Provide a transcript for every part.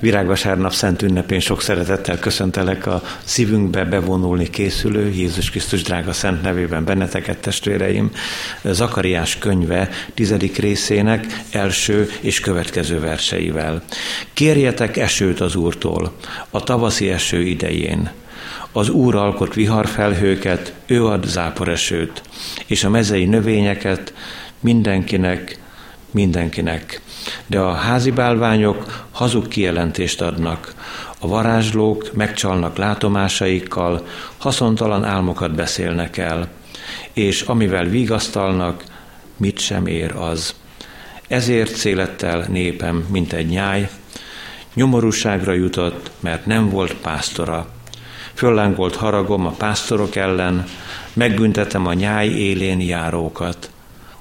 Virágvasárnap Szent ünnepén sok szeretettel köszöntelek a szívünkbe bevonulni készülő Jézus Krisztus drága szent nevében benneteket, testvéreim. Zakariás könyve tizedik részének első és következő verseivel. Kérjetek esőt az Úrtól, a tavaszi eső idején. Az Úr alkot viharfelhőket, ő ad záporesőt, és a mezei növényeket mindenkinek, mindenkinek de a házi bálványok hazug kijelentést adnak. A varázslók megcsalnak látomásaikkal, haszontalan álmokat beszélnek el, és amivel vigasztalnak, mit sem ér az. Ezért szélettel népem, mint egy nyáj, nyomorúságra jutott, mert nem volt pásztora. Föllángolt haragom a pásztorok ellen, megbüntetem a nyáj élén járókat.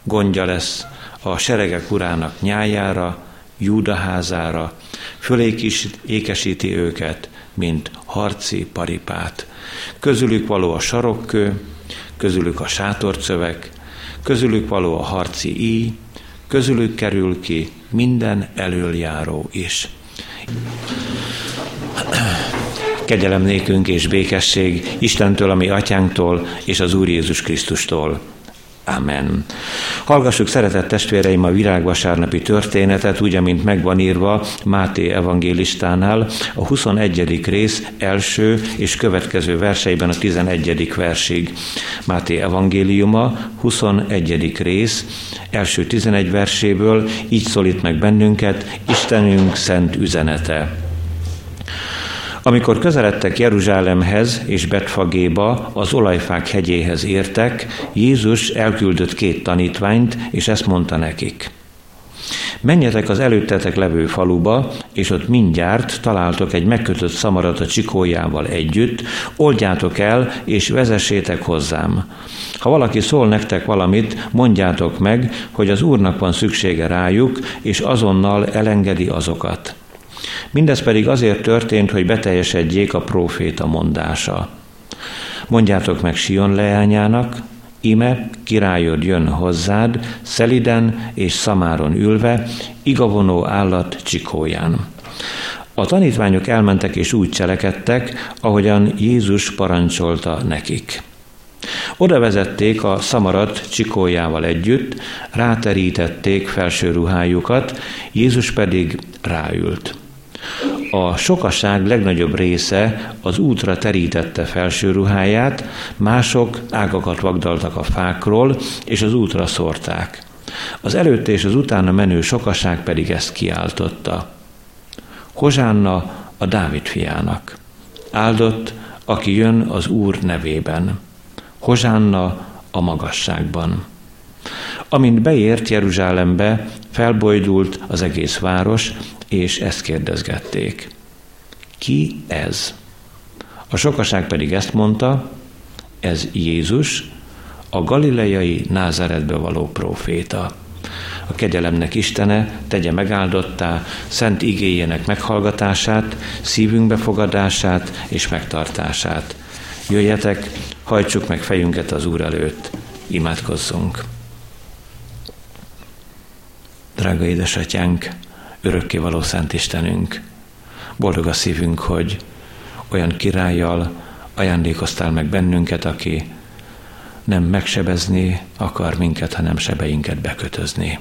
Gondja lesz a seregek urának nyájára, Júda házára, fölékesíti őket, mint harci paripát. Közülük való a sarokkő, közülük a sátorcövek, közülük való a harci íj, közülük kerül ki minden elöljáró is. Kegyelem nékünk és békesség Istentől, ami atyánktól, és az Úr Jézus Krisztustól Amen. Hallgassuk, szeretett testvéreim, a virágvasárnapi történetet, úgy, amint megvan írva Máté evangélistánál, a 21. rész első és következő verseiben a 11. versig. Máté evangéliuma, 21. rész, első 11 verséből így szólít meg bennünket Istenünk szent üzenete. Amikor közeledtek Jeruzsálemhez és Betfagéba, az olajfák hegyéhez értek, Jézus elküldött két tanítványt, és ezt mondta nekik. Menjetek az előttetek levő faluba, és ott mindjárt találtok egy megkötött szamarat a csikójával együtt, oldjátok el, és vezessétek hozzám. Ha valaki szól nektek valamit, mondjátok meg, hogy az Úrnak van szüksége rájuk, és azonnal elengedi azokat. Mindez pedig azért történt, hogy beteljesedjék a próféta mondása. Mondjátok meg Sion leányának, ime királyod jön hozzád, szeliden és szamáron ülve, igavonó állat csikóján. A tanítványok elmentek és úgy cselekedtek, ahogyan Jézus parancsolta nekik. Oda vezették a szamarat csikójával együtt, ráterítették felső ruhájukat, Jézus pedig ráült. A sokaság legnagyobb része az útra terítette felső ruháját, mások ágakat vagdaltak a fákról, és az útra szórták. Az előtte és az utána menő sokaság pedig ezt kiáltotta. Hozsánna a Dávid fiának. Áldott, aki jön az Úr nevében. Hozsánna a magasságban. Amint beért Jeruzsálembe, felbojdult az egész város, és ezt kérdezgették. Ki ez? A sokaság pedig ezt mondta, ez Jézus, a galileai Názáretbe való próféta. A kegyelemnek Istene tegye megáldottá szent igéjének meghallgatását, szívünk befogadását és megtartását. Jöjjetek, hajtsuk meg fejünket az Úr előtt, imádkozzunk. Drága édesatyánk, való Szent Istenünk, boldog a szívünk, hogy olyan királlyal ajándékoztál meg bennünket, aki nem megsebezni akar minket, hanem sebeinket bekötözni.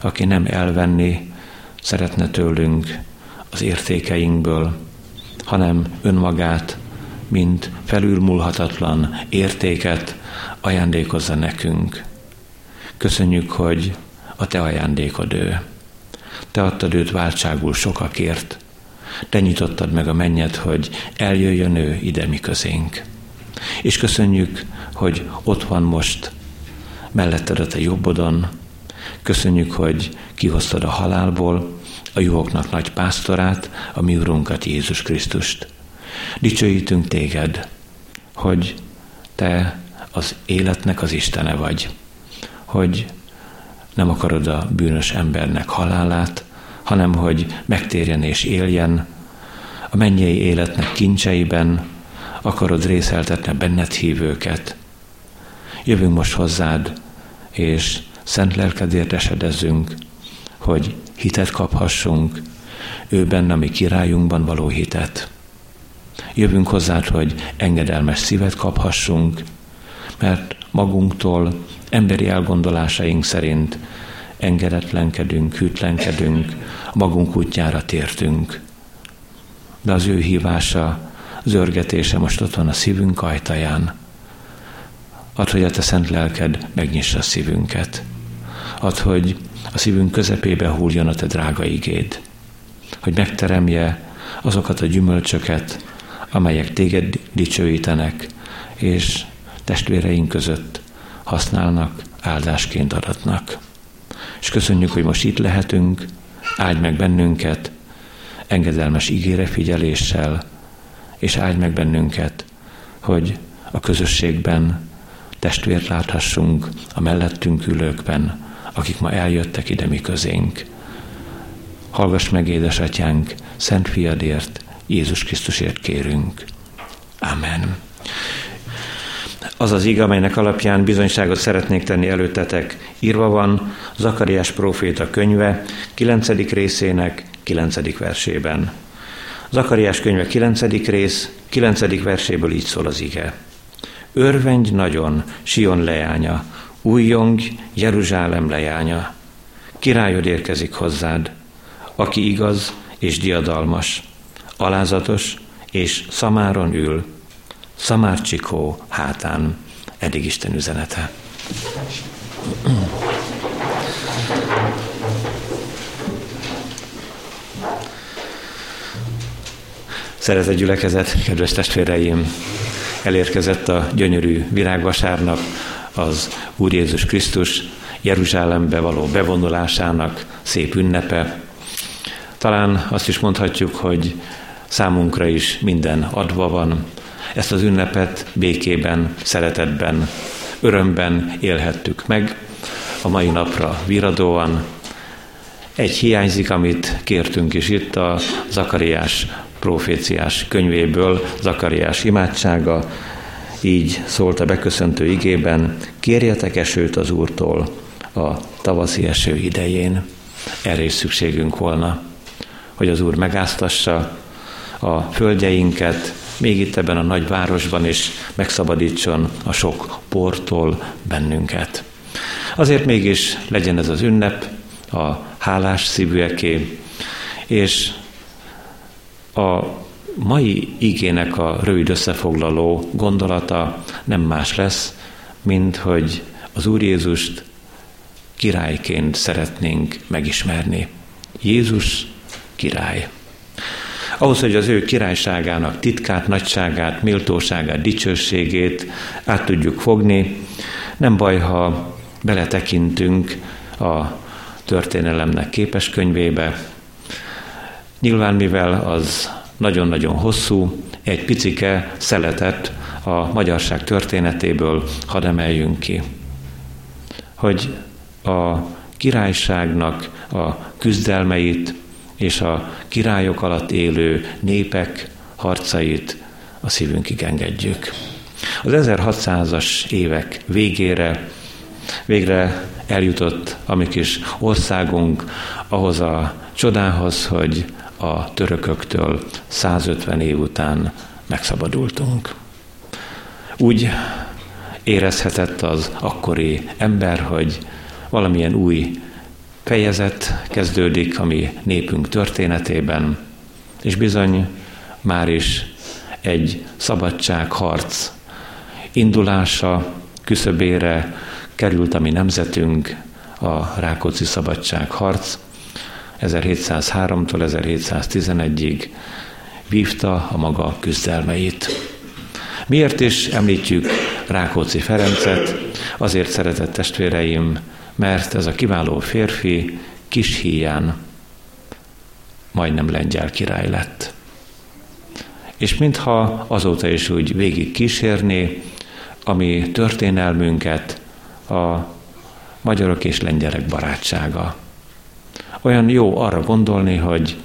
Aki nem elvenni szeretne tőlünk az értékeinkből, hanem önmagát, mint felülmúlhatatlan értéket ajándékozza nekünk. Köszönjük, hogy a te ajándékod ő. Te adtad őt váltságul sokakért. Te nyitottad meg a mennyet, hogy eljöjjön ő ide mi közénk. És köszönjük, hogy ott van most melletted a te jobbodon. Köszönjük, hogy kihoztad a halálból a juhoknak nagy pásztorát, a mi Urunkat Jézus Krisztust. Dicsőítünk téged, hogy te az életnek az Istene vagy, hogy nem akarod a bűnös embernek halálát, hanem hogy megtérjen és éljen, a mennyei életnek kincseiben akarod részeltetni benned hívőket. Jövünk most hozzád, és szent lelkedért esedezzünk, hogy hitet kaphassunk, ő benne, mi királyunkban való hitet. Jövünk hozzád, hogy engedelmes szívet kaphassunk, mert magunktól, emberi elgondolásaink szerint engedetlenkedünk, hűtlenkedünk, magunk útjára tértünk. De az ő hívása, zörgetése most ott van a szívünk ajtaján. Add, hogy a te szent lelked megnyissa a szívünket. Add, hogy a szívünk közepébe hulljon a te drága igéd. Hogy megteremje azokat a gyümölcsöket, amelyek téged dicsőítenek, és testvéreink között használnak, áldásként adatnak. És köszönjük, hogy most itt lehetünk, áldj meg bennünket, engedelmes ígére figyeléssel, és áldj meg bennünket, hogy a közösségben testvért láthassunk a mellettünk ülőkben, akik ma eljöttek ide mi közénk. Hallgass meg, édesatyánk, Szent Fiadért, Jézus Krisztusért kérünk. Amen. Az az ig, amelynek alapján bizonyságot szeretnék tenni előttetek, írva van Zakariás próféta könyve 9. részének 9. versében. Zakariás könyve 9. rész, 9. verséből így szól az ige. Örvendj nagyon, Sion leánya, újjong Jeruzsálem leánya. Királyod érkezik hozzád, aki igaz és diadalmas, alázatos és szamáron ül, szamárcsikó hátán. Eddig Isten üzenete. Szeretett gyülekezet, kedves testvéreim, elérkezett a gyönyörű virágvasárnap, az Úr Jézus Krisztus Jeruzsálembe való bevonulásának szép ünnepe. Talán azt is mondhatjuk, hogy számunkra is minden adva van. Ezt az ünnepet békében, szeretetben, örömben élhettük meg, a mai napra viradóan. Egy hiányzik, amit kértünk is itt a Zakariás proféciás könyvéből, Zakariás imádsága, így szólt a beköszöntő igében, kérjetek esőt az Úrtól a tavaszi eső idején. Erre is szükségünk volna, hogy az Úr megáztassa a földjeinket, még itt ebben a nagy városban is megszabadítson a sok portól bennünket. Azért mégis legyen ez az ünnep a hálás szívűeké, és a mai igének a rövid összefoglaló gondolata nem más lesz, mint hogy az Úr Jézust királyként szeretnénk megismerni. Jézus király. Ahhoz, hogy az ő királyságának titkát, nagyságát, méltóságát, dicsőségét át tudjuk fogni, nem baj, ha beletekintünk a történelemnek képes könyvébe. Nyilván, mivel az nagyon-nagyon hosszú, egy picike szeletet a magyarság történetéből hadd emeljünk ki. Hogy a királyságnak a küzdelmeit és a királyok alatt élő népek harcait a szívünkig engedjük. Az 1600-as évek végére végre eljutott a mi kis országunk ahhoz a csodához, hogy a törököktől 150 év után megszabadultunk. Úgy érezhetett az akkori ember, hogy valamilyen új fejezet kezdődik a mi népünk történetében, és bizony már is egy szabadságharc indulása küszöbére került a mi nemzetünk, a Rákóczi szabadságharc, 1703-tól 1711-ig vívta a maga küzdelmeit. Miért is említjük Rákóczi Ferencet? Azért szeretett testvéreim, mert ez a kiváló férfi kis híján majdnem lengyel király lett. És mintha azóta is úgy végig kísérné a mi történelmünket a magyarok és lengyelek barátsága. Olyan jó arra gondolni, hogy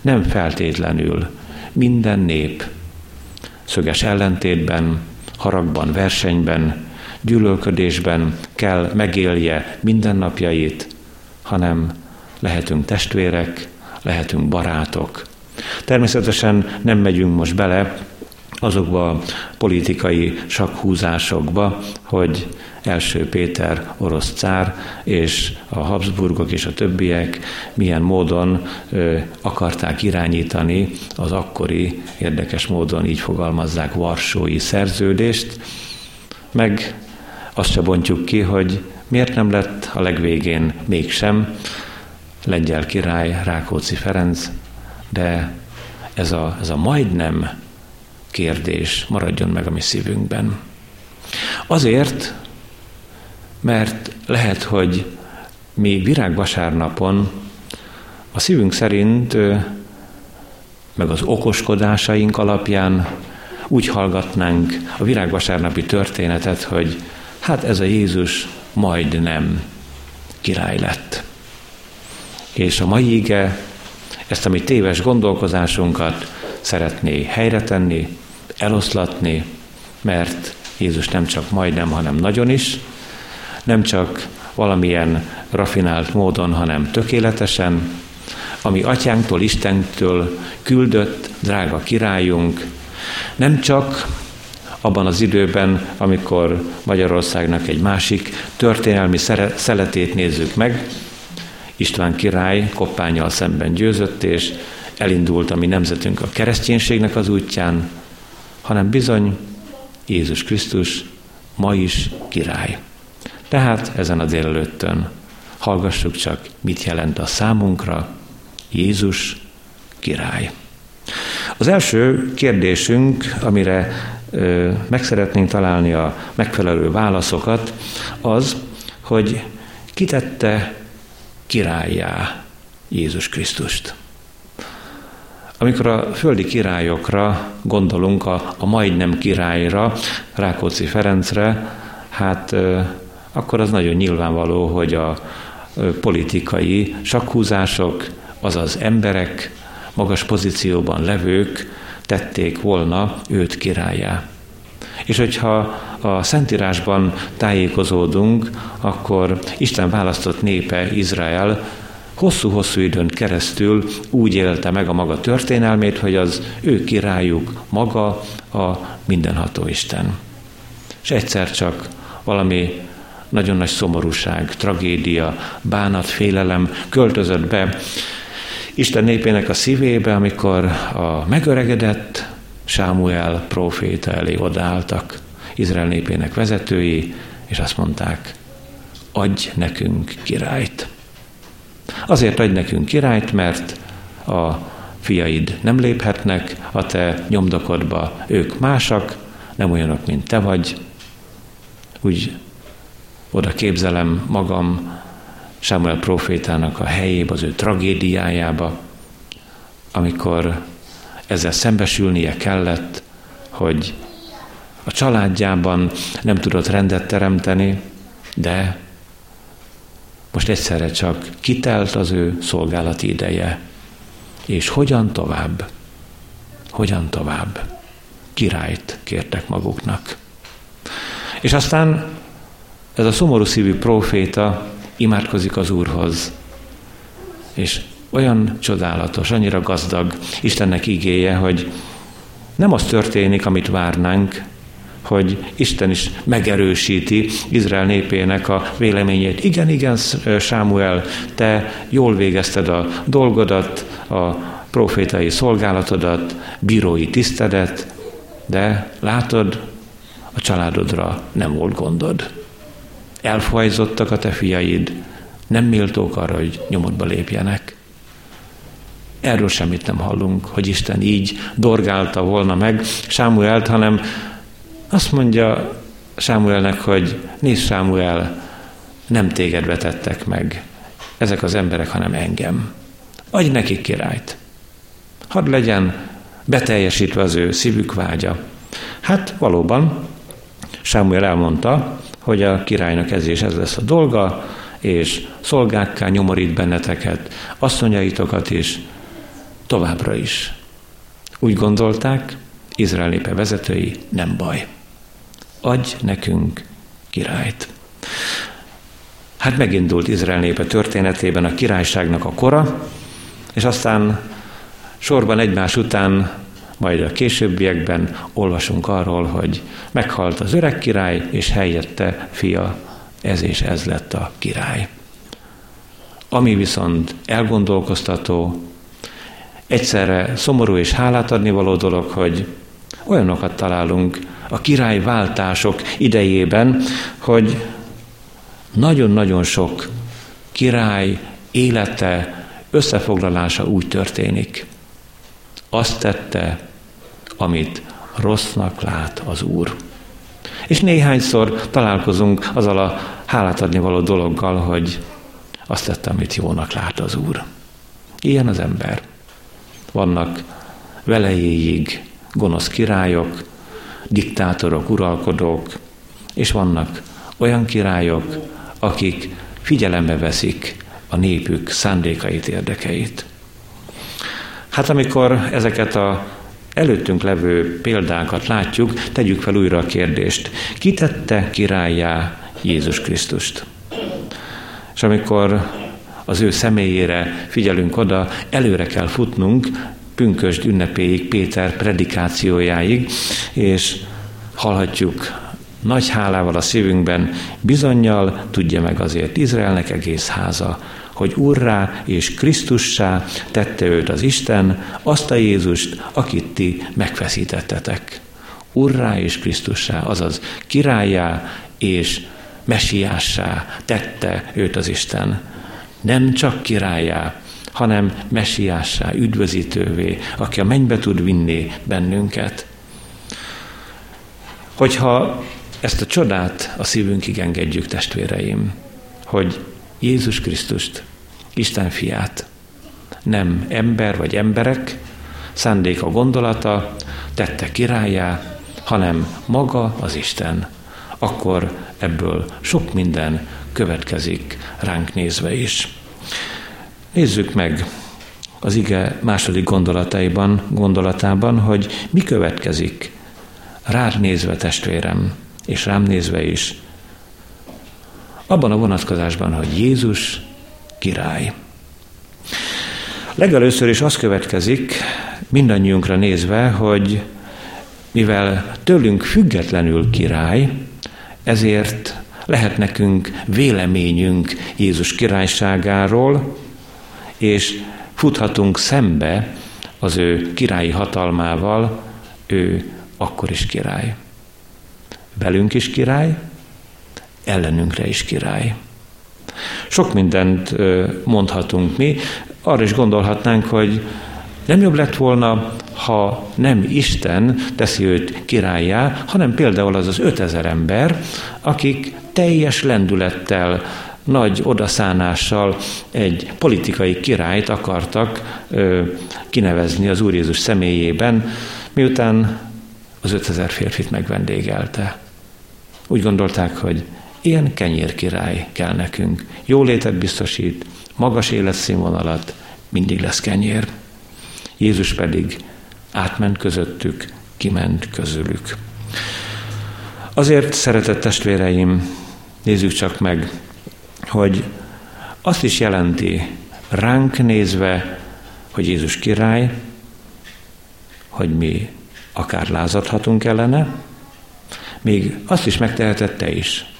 nem feltétlenül minden nép szöges ellentétben, haragban, versenyben, gyűlölködésben kell megélje mindennapjait, hanem lehetünk testvérek, lehetünk barátok. Természetesen nem megyünk most bele azokba a politikai sakhúzásokba, hogy első Péter orosz cár és a Habsburgok és a többiek milyen módon ö, akarták irányítani az akkori, érdekes módon így fogalmazzák, varsói szerződést, meg azt se bontjuk ki, hogy miért nem lett a legvégén mégsem lengyel király Rákóczi Ferenc, de ez a, ez a majdnem kérdés maradjon meg a mi szívünkben. Azért, mert lehet, hogy mi virágvasárnapon a szívünk szerint, meg az okoskodásaink alapján úgy hallgatnánk a virágvasárnapi történetet, hogy hát ez a Jézus majdnem király lett. És a mai ige ezt a mi téves gondolkozásunkat szeretné helyre tenni, eloszlatni, mert Jézus nem csak majdnem, hanem nagyon is, nem csak valamilyen rafinált módon, hanem tökéletesen, ami atyánktól, Istentől küldött, drága királyunk, nem csak abban az időben, amikor Magyarországnak egy másik történelmi szeletét nézzük meg, István király koppányjal szemben győzött, és elindult a mi nemzetünk a kereszténységnek az útján, hanem bizony Jézus Krisztus ma is király. Tehát ezen a délelőttön hallgassuk csak, mit jelent a számunkra Jézus király. Az első kérdésünk, amire meg szeretnénk találni a megfelelő válaszokat, az, hogy kitette királyá Jézus Krisztust. Amikor a földi királyokra gondolunk, a, a majdnem királyra, Rákóczi Ferencre, hát akkor az nagyon nyilvánvaló, hogy a politikai sakhúzások, azaz emberek, magas pozícióban levők tették volna őt királyá. És hogyha a Szentírásban tájékozódunk, akkor Isten választott népe Izrael hosszú-hosszú időn keresztül úgy élte meg a maga történelmét, hogy az ő királyuk maga a mindenható Isten. És egyszer csak valami nagyon nagy szomorúság, tragédia, bánat, félelem költözött be Isten népének a szívébe, amikor a megöregedett Sámuel próféta elé odaálltak, Izrael népének vezetői, és azt mondták, adj nekünk királyt. Azért adj nekünk királyt, mert a fiaid nem léphetnek a te nyomdokodba, ők másak, nem olyanok, mint te vagy. Úgy oda képzelem magam Samuel profétának a helyébe, az ő tragédiájába, amikor ezzel szembesülnie kellett, hogy a családjában nem tudott rendet teremteni, de most egyszerre csak kitelt az ő szolgálati ideje. És hogyan tovább? Hogyan tovább? Királyt kértek maguknak. És aztán ez a szomorú szívű próféta imádkozik az Úrhoz, és olyan csodálatos, annyira gazdag Istennek igéje, hogy nem az történik, amit várnánk, hogy Isten is megerősíti Izrael népének a véleményét. Igen, igen, Sámuel, te jól végezted a dolgodat, a profétai szolgálatodat, bírói tisztedet, de látod, a családodra nem volt gondod. Elfajzottak a te fiaid, nem méltók arra, hogy nyomodba lépjenek. Erről semmit nem hallunk, hogy Isten így dorgálta volna meg Sámuelt, hanem azt mondja Sámuelnek, hogy nézd Sámuel, nem téged vetettek meg ezek az emberek, hanem engem. Adj nekik királyt. Hadd legyen beteljesítve az ő szívük vágya. Hát valóban Sámuel elmondta, hogy a királynak ez és ez lesz a dolga, és szolgákká nyomorít benneteket, asszonyaitokat is, továbbra is. Úgy gondolták, Izrael népe vezetői, nem baj adj nekünk királyt. Hát megindult Izrael népe történetében a királyságnak a kora, És aztán sorban egymás után, majd a későbbiekben olvasunk arról, hogy meghalt az öreg király, és helyette fia, ez és ez lett a király. Ami viszont elgondolkoztató, egyszerre szomorú és hálát adni való dolog, hogy olyanokat találunk a királyváltások idejében, hogy nagyon-nagyon sok király élete összefoglalása úgy történik. Azt tette, amit rossznak lát az Úr. És néhányszor találkozunk azzal a hálát adni való dologgal, hogy azt tette, amit jónak lát az Úr. Ilyen az ember. Vannak velejéig gonosz királyok, diktátorok, uralkodók, és vannak olyan királyok, akik figyelembe veszik a népük szándékait, érdekeit. Hát amikor ezeket a előttünk levő példákat látjuk, tegyük fel újra a kérdést. Ki tette királyá Jézus Krisztust? És amikor az ő személyére figyelünk oda, előre kell futnunk, pünkösd ünnepéig, Péter predikációjáig, és hallhatjuk nagy hálával a szívünkben, bizonyal tudja meg azért Izraelnek egész háza, hogy Urrá és Krisztussá tette őt az Isten, azt a Jézust, akit ti megfeszítettetek. Urrá és Krisztussá, azaz királyá és mesiássá tette őt az Isten. Nem csak királyá, hanem mesiássá, üdvözítővé, aki a mennybe tud vinni bennünket. Hogyha ezt a csodát a szívünkig engedjük, testvéreim, hogy Jézus Krisztust, Isten fiát, nem ember vagy emberek, szándéka gondolata tette királyá, hanem maga az Isten. Akkor ebből sok minden következik ránk nézve is. Nézzük meg az ige második gondolataiban, gondolatában, hogy mi következik. Rád nézve, testvérem, és rám nézve is, abban a vonatkozásban, hogy Jézus király. Legelőször is az következik, mindannyiunkra nézve, hogy mivel tőlünk függetlenül király, ezért lehet nekünk véleményünk Jézus királyságáról, és futhatunk szembe az ő királyi hatalmával, ő akkor is király. Velünk is király, ellenünkre is király. Sok mindent mondhatunk mi, arra is gondolhatnánk, hogy nem jobb lett volna, ha nem Isten teszi őt királyá, hanem például az az 5000 ember, akik teljes lendülettel, nagy odaszánással egy politikai királyt akartak ö, kinevezni az Úr Jézus személyében, miután az 5000 férfit megvendégelte. Úgy gondolták, hogy ilyen kenyérkirály kell nekünk. Jólétet biztosít, magas életszínvonalat, mindig lesz kenyér. Jézus pedig átment közöttük, kiment közülük. Azért, szeretett testvéreim, nézzük csak meg, hogy azt is jelenti ránk nézve, hogy Jézus király, hogy mi akár lázadhatunk ellene, még azt is megtehetette is,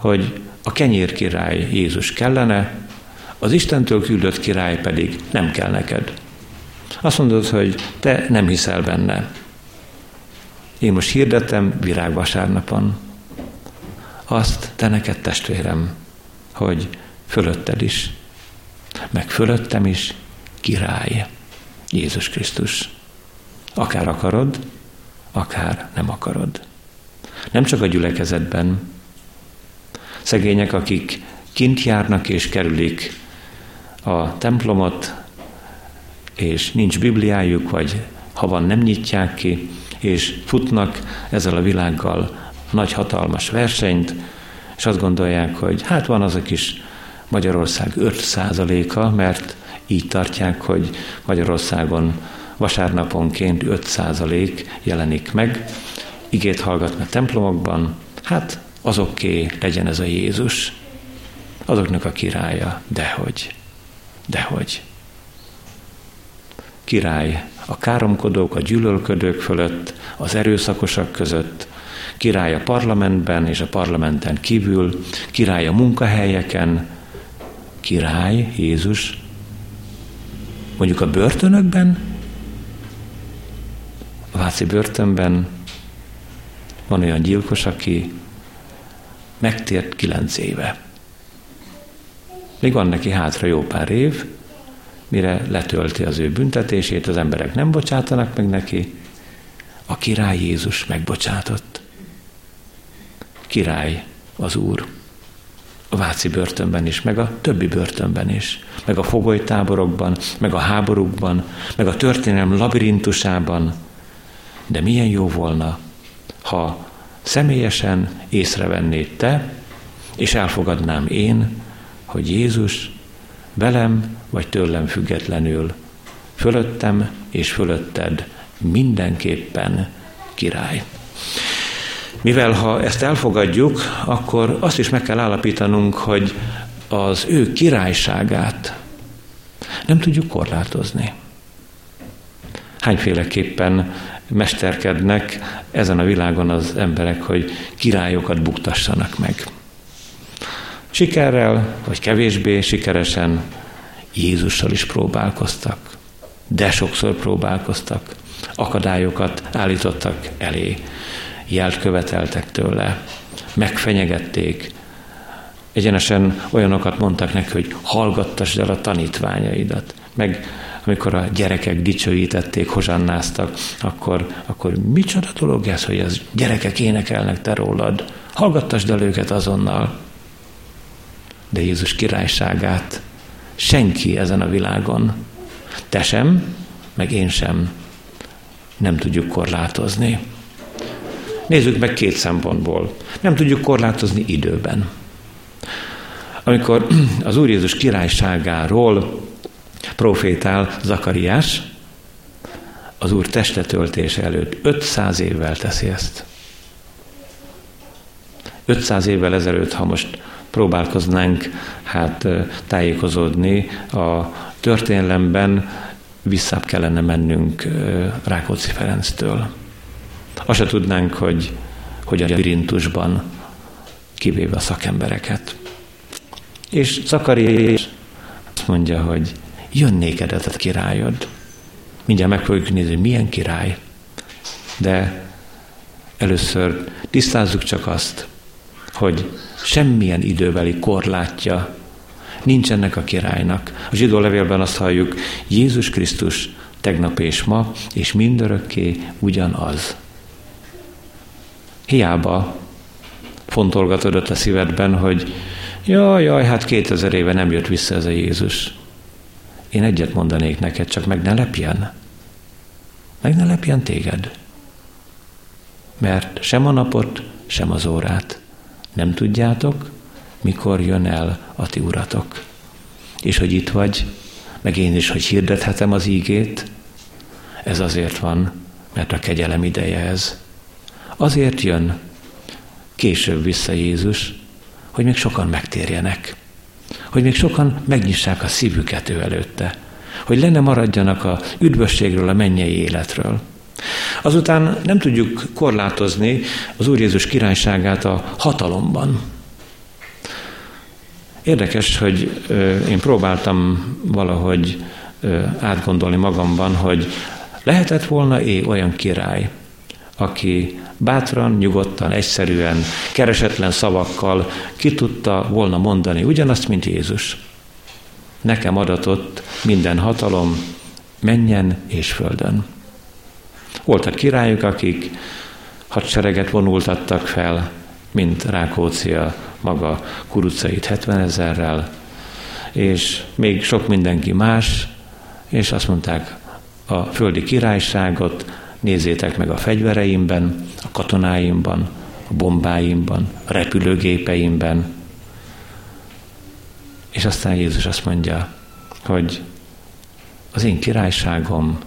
hogy a kenyér király Jézus kellene, az Istentől küldött király pedig nem kell neked. Azt mondod, hogy te nem hiszel benne. Én most hirdetem virágvasárnapon. Azt te neked testvérem, hogy fölötted is, meg fölöttem is király, Jézus Krisztus. Akár akarod, akár nem akarod. Nem csak a gyülekezetben. Szegények, akik kint járnak és kerülik a templomot, és nincs Bibliájuk, vagy ha van, nem nyitják ki, és futnak ezzel a világgal nagy hatalmas versenyt, és azt gondolják, hogy hát van az a kis Magyarország 5%-a, mert így tartják, hogy Magyarországon vasárnaponként 5% jelenik meg, igét hallgatnak templomokban, hát azoké legyen ez a Jézus, azoknak a királya, dehogy, dehogy. király a káromkodók, a gyűlölködők fölött, az erőszakosak között, király a parlamentben és a parlamenten kívül, király a munkahelyeken, király Jézus mondjuk a börtönökben, a Váci börtönben van olyan gyilkos, aki megtért kilenc éve. Még van neki hátra jó pár év, mire letölti az ő büntetését, az emberek nem bocsátanak meg neki, a király Jézus megbocsátott. Király az Úr. A Váci börtönben is, meg a többi börtönben is, meg a fogolytáborokban, meg a háborúkban, meg a történelem labirintusában. De milyen jó volna, ha személyesen észrevennéd te, és elfogadnám én, hogy Jézus velem vagy tőlem függetlenül, fölöttem és fölötted mindenképpen király. Mivel ha ezt elfogadjuk, akkor azt is meg kell állapítanunk, hogy az ő királyságát nem tudjuk korlátozni. Hányféleképpen mesterkednek ezen a világon az emberek, hogy királyokat buktassanak meg. Sikerrel, vagy kevésbé sikeresen Jézussal is próbálkoztak, de sokszor próbálkoztak, akadályokat állítottak elé, jelt követeltek tőle, megfenyegették, egyenesen olyanokat mondtak neki, hogy hallgattasd el a tanítványaidat, meg amikor a gyerekek dicsőítették, hozsannáztak, akkor, akkor micsoda dolog ez, hogy az gyerekek énekelnek te rólad, hallgattasd el őket azonnal. De Jézus királyságát senki ezen a világon, te sem, meg én sem nem tudjuk korlátozni. Nézzük meg két szempontból. Nem tudjuk korlátozni időben. Amikor az Úr Jézus királyságáról profétál Zakariás, az Úr testetöltése előtt 500 évvel teszi ezt. 500 évvel ezelőtt, ha most próbálkoznánk hát tájékozódni a történelemben, visszább kellene mennünk Rákóczi Ferenctől. Azt se tudnánk, hogy, hogy a Birintusban kivéve a szakembereket. És Zakari azt mondja, hogy jön néked a királyod. Mindjárt meg fogjuk nézni, hogy milyen király. De először tisztázzuk csak azt, hogy semmilyen időbeli korlátja nincs ennek a királynak. A zsidó levélben azt halljuk, Jézus Krisztus tegnap és ma, és mindörökké ugyanaz. Hiába fontolgatod a szívedben, hogy jaj, jaj, hát 2000 éve nem jött vissza ez a Jézus. Én egyet mondanék neked, csak meg ne lepjen. Meg ne lepjen téged. Mert sem a napot, sem az órát nem tudjátok, mikor jön el a ti uratok. És hogy itt vagy, meg én is, hogy hirdethetem az ígét, ez azért van, mert a kegyelem ideje ez. Azért jön később vissza Jézus, hogy még sokan megtérjenek, hogy még sokan megnyissák a szívüket ő előtte, hogy lenne maradjanak a üdvösségről, a mennyei életről. Azután nem tudjuk korlátozni az Úr Jézus királyságát a hatalomban. Érdekes, hogy én próbáltam valahogy átgondolni magamban, hogy lehetett volna-e olyan király, aki bátran, nyugodtan, egyszerűen, keresetlen szavakkal ki tudta volna mondani ugyanazt, mint Jézus. Nekem adatott minden hatalom menjen és földön. Voltak királyok, akik hadsereget vonultattak fel, mint Rákócia maga kurucait 70 ezerrel, és még sok mindenki más, és azt mondták, a földi királyságot nézzétek meg a fegyvereimben, a katonáimban, a bombáimban, a repülőgépeimben. És aztán Jézus azt mondja, hogy az én királyságom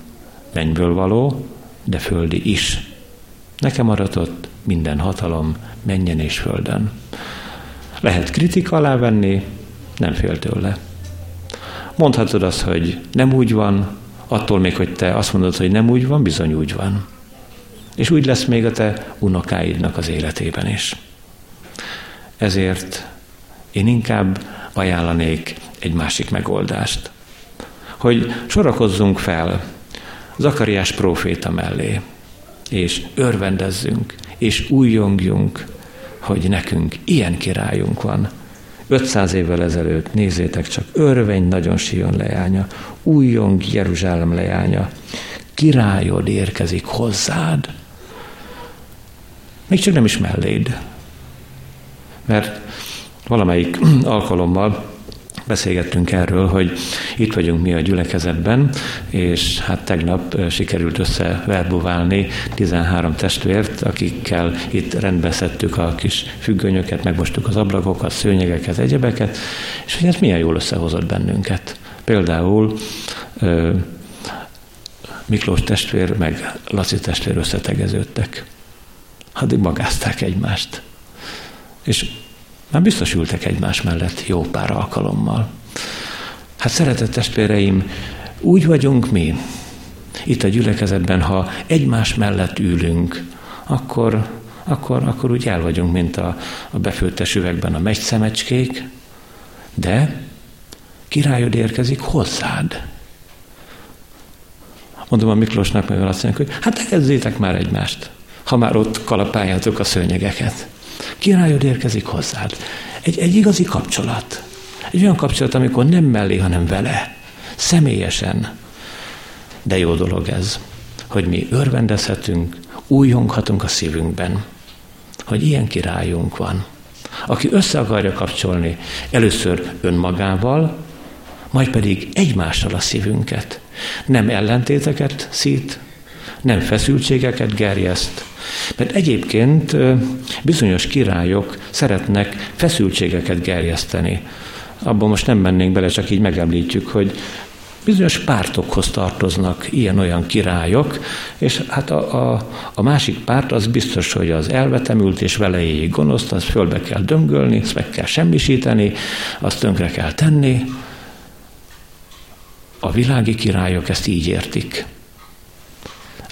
mennyből való, de földi is. Nekem aratott minden hatalom menjen és földön. Lehet kritika alá venni, nem fél tőle. Mondhatod azt, hogy nem úgy van, attól még, hogy te azt mondod, hogy nem úgy van, bizony úgy van. És úgy lesz még a te unokáidnak az életében is. Ezért én inkább ajánlanék egy másik megoldást. Hogy sorakozzunk fel Zakariás próféta mellé, és örvendezzünk, és újjongjunk, hogy nekünk ilyen királyunk van. 500 évvel ezelőtt, nézzétek csak, örvény nagyon Sion leánya, újjong Jeruzsálem leánya, királyod érkezik hozzád. Még csak nem is melléd. Mert valamelyik alkalommal beszélgettünk erről, hogy itt vagyunk mi a gyülekezetben, és hát tegnap sikerült összeverbuválni 13 testvért, akikkel itt rendbeszettük a kis függönyöket, megmostuk az ablakokat, szőnyegeket, egyebeket, és hogy ez milyen jól összehozott bennünket. Például Miklós testvér meg Laci testvér összetegeződtek. Addig magázták egymást. És már biztos ültek egymás mellett jó pár alkalommal. Hát szeretett testvéreim, úgy vagyunk mi, itt a gyülekezetben, ha egymás mellett ülünk, akkor, akkor, akkor úgy el vagyunk, mint a, a befőttes üvegben a megyszemecskék, de királyod érkezik hozzád. Mondom a Miklósnak, meg azt mondják, hogy hát tekezzétek már egymást, ha már ott kalapáljátok a szőnyegeket. Királyod érkezik hozzád. Egy, egy igazi kapcsolat. Egy olyan kapcsolat, amikor nem mellé, hanem vele. Személyesen. De jó dolog ez, hogy mi örvendezhetünk, újjonghatunk a szívünkben, hogy ilyen királyunk van, aki össze akarja kapcsolni először önmagával, majd pedig egymással a szívünket. Nem ellentéteket szít, nem feszültségeket gerjeszt, mert egyébként bizonyos királyok szeretnek feszültségeket gerjeszteni. Abban most nem mennénk bele, csak így megemlítjük, hogy bizonyos pártokhoz tartoznak ilyen-olyan királyok, és hát a, a, a másik párt az biztos, hogy az elvetemült és velejéig gonoszt, az fölbe kell döngölni, ezt meg kell semmisíteni, azt tönkre kell tenni. A világi királyok ezt így értik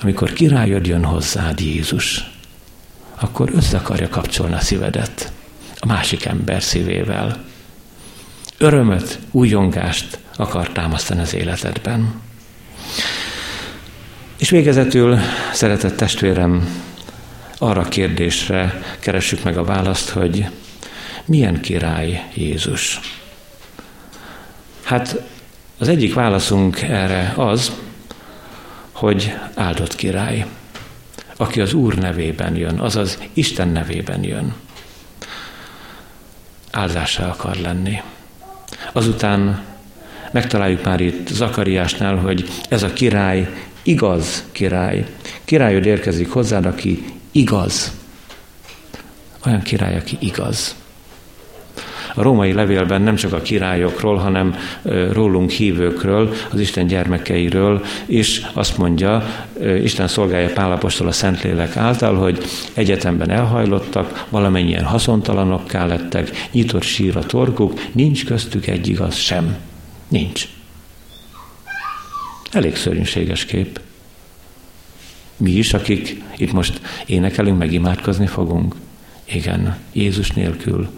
amikor királyod jön hozzád Jézus, akkor össze akarja kapcsolni a szívedet a másik ember szívével. Örömöt, újongást akar támasztani az életedben. És végezetül, szeretett testvérem, arra a kérdésre keressük meg a választ, hogy milyen király Jézus? Hát az egyik válaszunk erre az, hogy áldott király, aki az Úr nevében jön, azaz Isten nevében jön. Áldásra akar lenni. Azután megtaláljuk már itt Zakariásnál, hogy ez a király igaz király. Királyod érkezik hozzád, aki igaz. Olyan király, aki igaz. A római levélben nem csak a királyokról, hanem rólunk hívőkről, az Isten gyermekeiről, és azt mondja, Isten szolgálja Pálapostól a Szentlélek által, hogy egyetemben elhajlottak, valamennyien haszontalanokká lettek, nyitott sír a torkuk, nincs köztük egy igaz sem. Nincs. Elég szörnyűséges kép. Mi is, akik itt most énekelünk, meg imádkozni fogunk. Igen, Jézus nélkül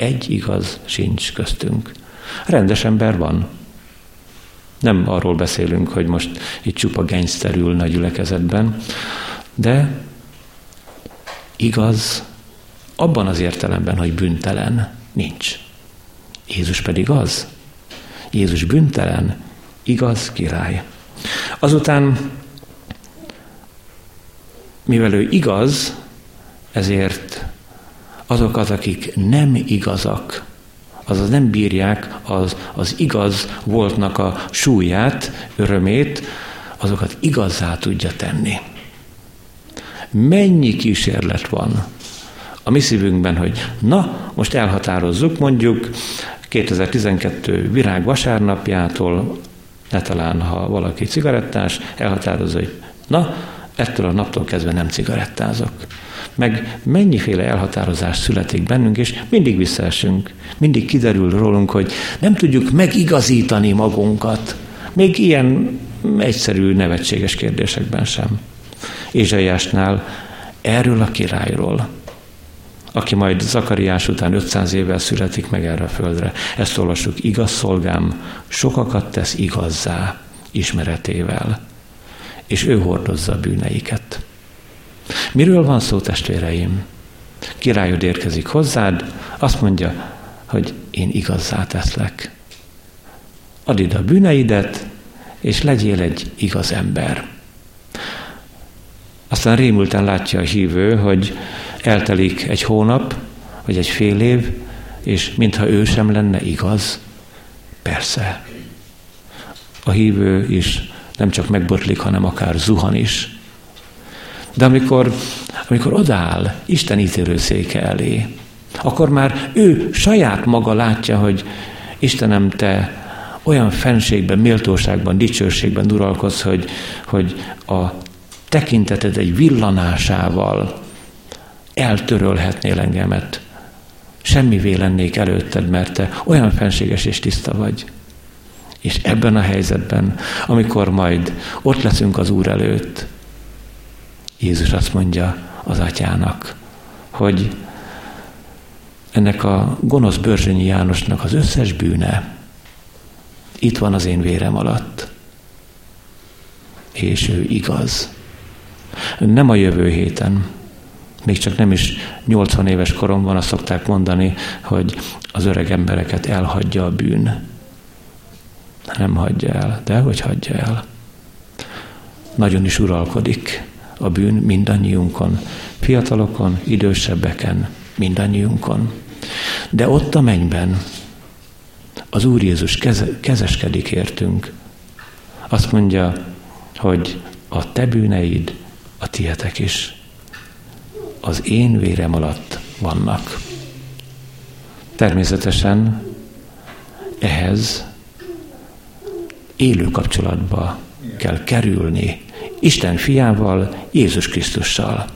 egy igaz sincs köztünk. Rendes ember van. Nem arról beszélünk, hogy most itt csupa gangster ülne a de igaz abban az értelemben, hogy büntelen nincs. Jézus pedig az. Jézus büntelen, igaz király. Azután, mivel ő igaz, ezért azokat, akik nem igazak, azaz nem bírják az, az igaz voltnak a súlyát, örömét, azokat igazzá tudja tenni. Mennyi kísérlet van a mi szívünkben, hogy na, most elhatározzuk mondjuk 2012 virág vasárnapjától, ne talán, ha valaki cigarettás, elhatározza, hogy na, ettől a naptól kezdve nem cigarettázok meg mennyiféle elhatározás születik bennünk, és mindig visszaesünk. Mindig kiderül rólunk, hogy nem tudjuk megigazítani magunkat. Még ilyen egyszerű, nevetséges kérdésekben sem. Ézsaiásnál erről a királyról, aki majd Zakariás után 500 évvel születik meg erre a földre. Ezt olvassuk, igaz szolgám, sokakat tesz igazzá ismeretével, és ő hordozza a bűneiket. Miről van szó, testvéreim? Királyod érkezik hozzád, azt mondja, hogy én igazzá teszlek. Add ide a bűneidet, és legyél egy igaz ember. Aztán rémülten látja a hívő, hogy eltelik egy hónap, vagy egy fél év, és mintha ő sem lenne igaz. Persze. A hívő is nem csak megbotlik, hanem akár zuhan is. De amikor, amikor odáll Isten ítélőszéke elé, akkor már ő saját maga látja, hogy Istenem, te olyan fenségben, méltóságban, dicsőségben uralkodsz, hogy, hogy a tekinteted egy villanásával eltörölhetnél engemet. Semmivé lennék előtted, mert te olyan fenséges és tiszta vagy. És ebben a helyzetben, amikor majd ott leszünk az Úr előtt, Jézus azt mondja az atyának, hogy ennek a gonosz Börzsönyi Jánosnak az összes bűne itt van az én vérem alatt. És ő igaz. Nem a jövő héten, még csak nem is 80 éves koromban azt szokták mondani, hogy az öreg embereket elhagyja a bűn. Nem hagyja el, de hogy hagyja el. Nagyon is uralkodik a bűn mindannyiunkon, fiatalokon, idősebbeken, mindannyiunkon. De ott a mennyben az Úr Jézus keze, kezeskedik értünk. Azt mondja, hogy a te bűneid a tietek is az én vérem alatt vannak. Természetesen ehhez élő kapcsolatba kell kerülni Isten fiával, Jézus Krisztussal.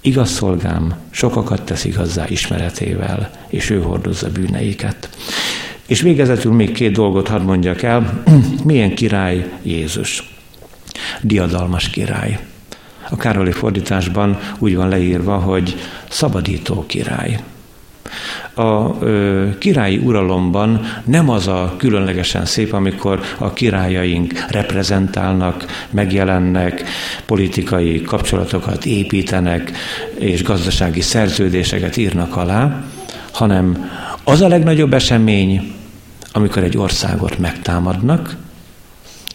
Igaz szolgám sokakat tesz igazzá ismeretével, és ő hordozza bűneiket. És végezetül még két dolgot hadd mondjak el. Milyen király Jézus? Diadalmas király. A Károli fordításban úgy van leírva, hogy szabadító király a ö, királyi uralomban nem az a különlegesen szép, amikor a királyaink reprezentálnak, megjelennek, politikai kapcsolatokat építenek, és gazdasági szerződéseket írnak alá, hanem az a legnagyobb esemény, amikor egy országot megtámadnak,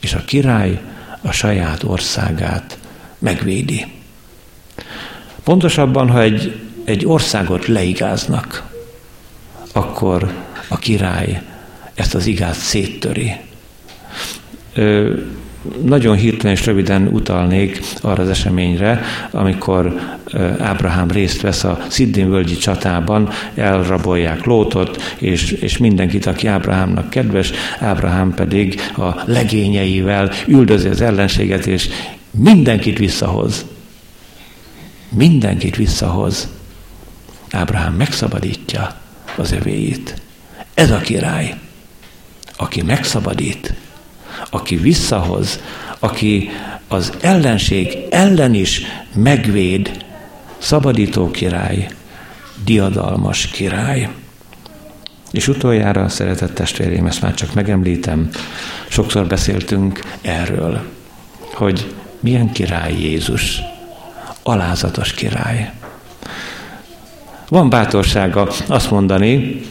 és a király a saját országát megvédi. Pontosabban, ha egy, egy országot leigáznak, akkor a király ezt az igát széttöri. Ö, nagyon hirtelen és röviden utalnék arra az eseményre, amikor Ábrahám részt vesz a Sziddin völgyi csatában, elrabolják Lótot, és, és mindenkit, aki Ábrahámnak kedves, Ábrahám pedig a legényeivel üldözi az ellenséget, és mindenkit visszahoz. Mindenkit visszahoz. Ábrahám megszabadítja az övéit. Ez a király, aki megszabadít, aki visszahoz, aki az ellenség ellen is megvéd, szabadító király, diadalmas király. És utoljára, szeretett testvérém, ezt már csak megemlítem, sokszor beszéltünk erről, hogy milyen király Jézus, alázatos király. Van bátorsága azt mondani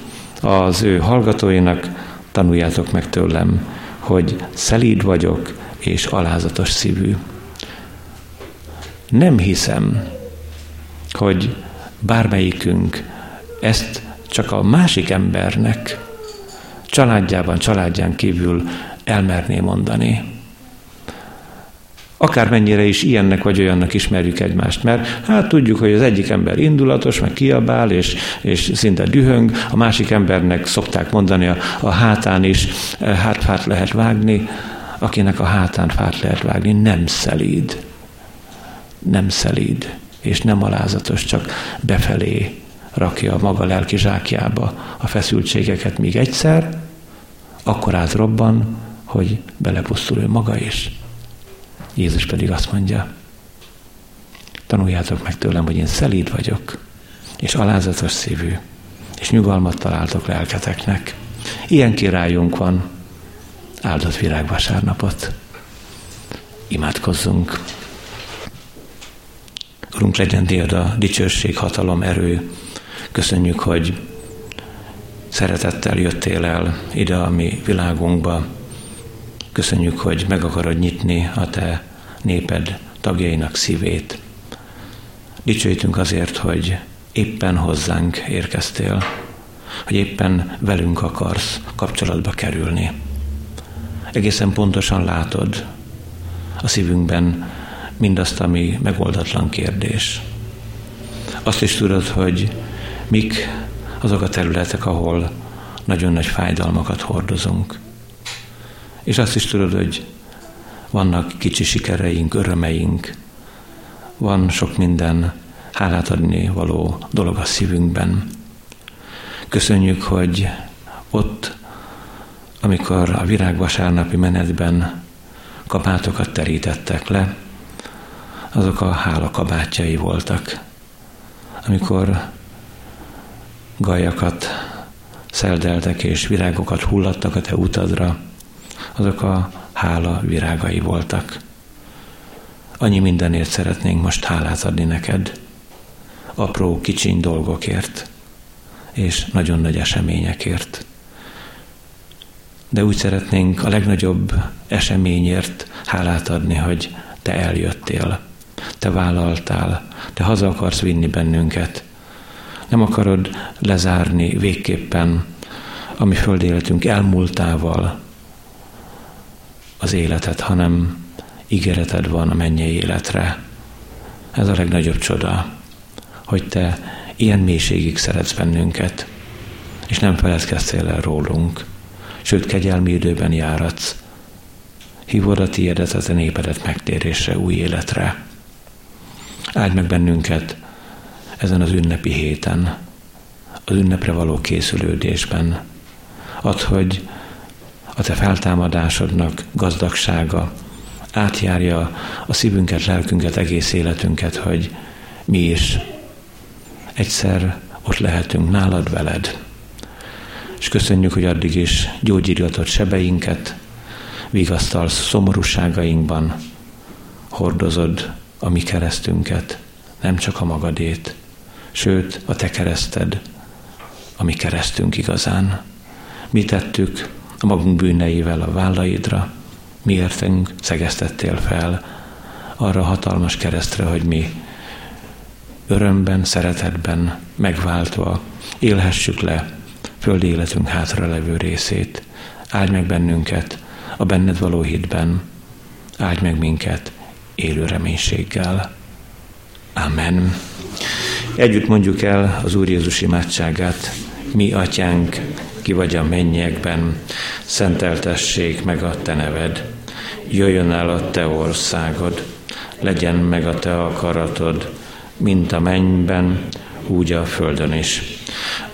az ő hallgatóinak, tanuljátok meg tőlem, hogy szelíd vagyok és alázatos szívű. Nem hiszem, hogy bármelyikünk ezt csak a másik embernek családjában, családján kívül elmerné mondani. Akármennyire is ilyennek vagy olyannak ismerjük egymást, mert hát tudjuk, hogy az egyik ember indulatos, meg kiabál, és, és szinte dühöng, a másik embernek szokták mondani a, a hátán is, eh, hát fát lehet vágni, akinek a hátán fát lehet vágni, nem szelíd. Nem szelíd, és nem alázatos, csak befelé rakja a maga lelki zsákjába a feszültségeket, míg egyszer, akkor átrobban, hogy belepusztul ő maga is. Jézus pedig azt mondja, tanuljátok meg tőlem, hogy én szelíd vagyok, és alázatos szívű, és nyugalmat találtok lelketeknek. Ilyen királyunk van, áldott virágvasárnapot. Imádkozzunk. Urunk, legyen tiéd a dicsőség, hatalom, erő. Köszönjük, hogy szeretettel jöttél el ide a mi világunkba. Köszönjük, hogy meg akarod nyitni a te néped tagjainak szívét. Dicsőítünk azért, hogy éppen hozzánk érkeztél, hogy éppen velünk akarsz kapcsolatba kerülni. Egészen pontosan látod a szívünkben mindazt, ami megoldatlan kérdés. Azt is tudod, hogy mik azok a területek, ahol nagyon nagy fájdalmakat hordozunk. És azt is tudod, hogy vannak kicsi sikereink, örömeink, van sok minden hálát adni való dolog a szívünkben. Köszönjük, hogy ott, amikor a virágvasárnapi menetben kapátokat terítettek le, azok a hála kabátjai voltak. Amikor gajakat szeldeltek és virágokat hullattak a te utadra, azok a hála virágai voltak. Annyi mindenért szeretnénk most hálát adni neked. Apró, kicsiny dolgokért, és nagyon nagy eseményekért. De úgy szeretnénk a legnagyobb eseményért hálát adni, hogy te eljöttél, te vállaltál, te haza akarsz vinni bennünket. Nem akarod lezárni végképpen a mi földéletünk elmúltával az életet, hanem ígéreted van a mennyei életre. Ez a legnagyobb csoda, hogy te ilyen mélységig szeretsz bennünket, és nem feledkeztél el rólunk, sőt, kegyelmi időben járatsz. Hívod a tiédet, az a népedet megtérésre, új életre. Áld meg bennünket ezen az ünnepi héten, az ünnepre való készülődésben. Add, hogy a te feltámadásodnak gazdagsága átjárja a szívünket, lelkünket, egész életünket, hogy mi is egyszer ott lehetünk nálad veled. És köszönjük, hogy addig is gyógyírgatod sebeinket, vigasztalsz szomorúságainkban, hordozod a mi keresztünket, nem csak a magadét, sőt a te kereszted, a mi keresztünk igazán. Mi tettük a magunk bűneivel a vállaidra, miértünk szegeztettél fel arra hatalmas keresztre, hogy mi örömben, szeretetben megváltva élhessük le földi életünk hátra levő részét. Áldj meg bennünket a benned való hitben, áldj meg minket élő reménységgel. Amen. Együtt mondjuk el az Úr Jézus imádságát. Mi, Atyánk, ki vagy a mennyekben, szenteltessék meg a Te neved. Jöjjön el a Te országod, legyen meg a Te akaratod, mint a mennyben, úgy a földön is.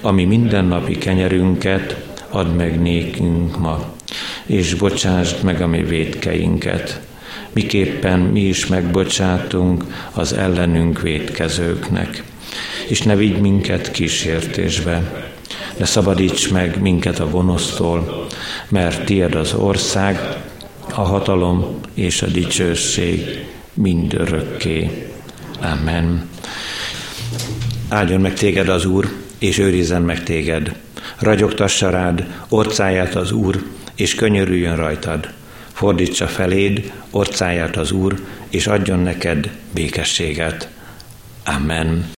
Ami mindennapi kenyerünket add meg nékünk ma, és bocsásd meg a mi védkeinket, miképpen mi is megbocsátunk az ellenünk védkezőknek. És ne vigy minket kísértésbe, de szabadíts meg minket a gonosztól, mert tied az ország, a hatalom és a dicsőség mindörökké. Amen. Áldjon meg téged az Úr, és őrizzen meg téged. Ragyogtassa rád orcáját az Úr, és könyörüljön rajtad. Fordítsa feléd orcáját az Úr, és adjon neked békességet. Amen.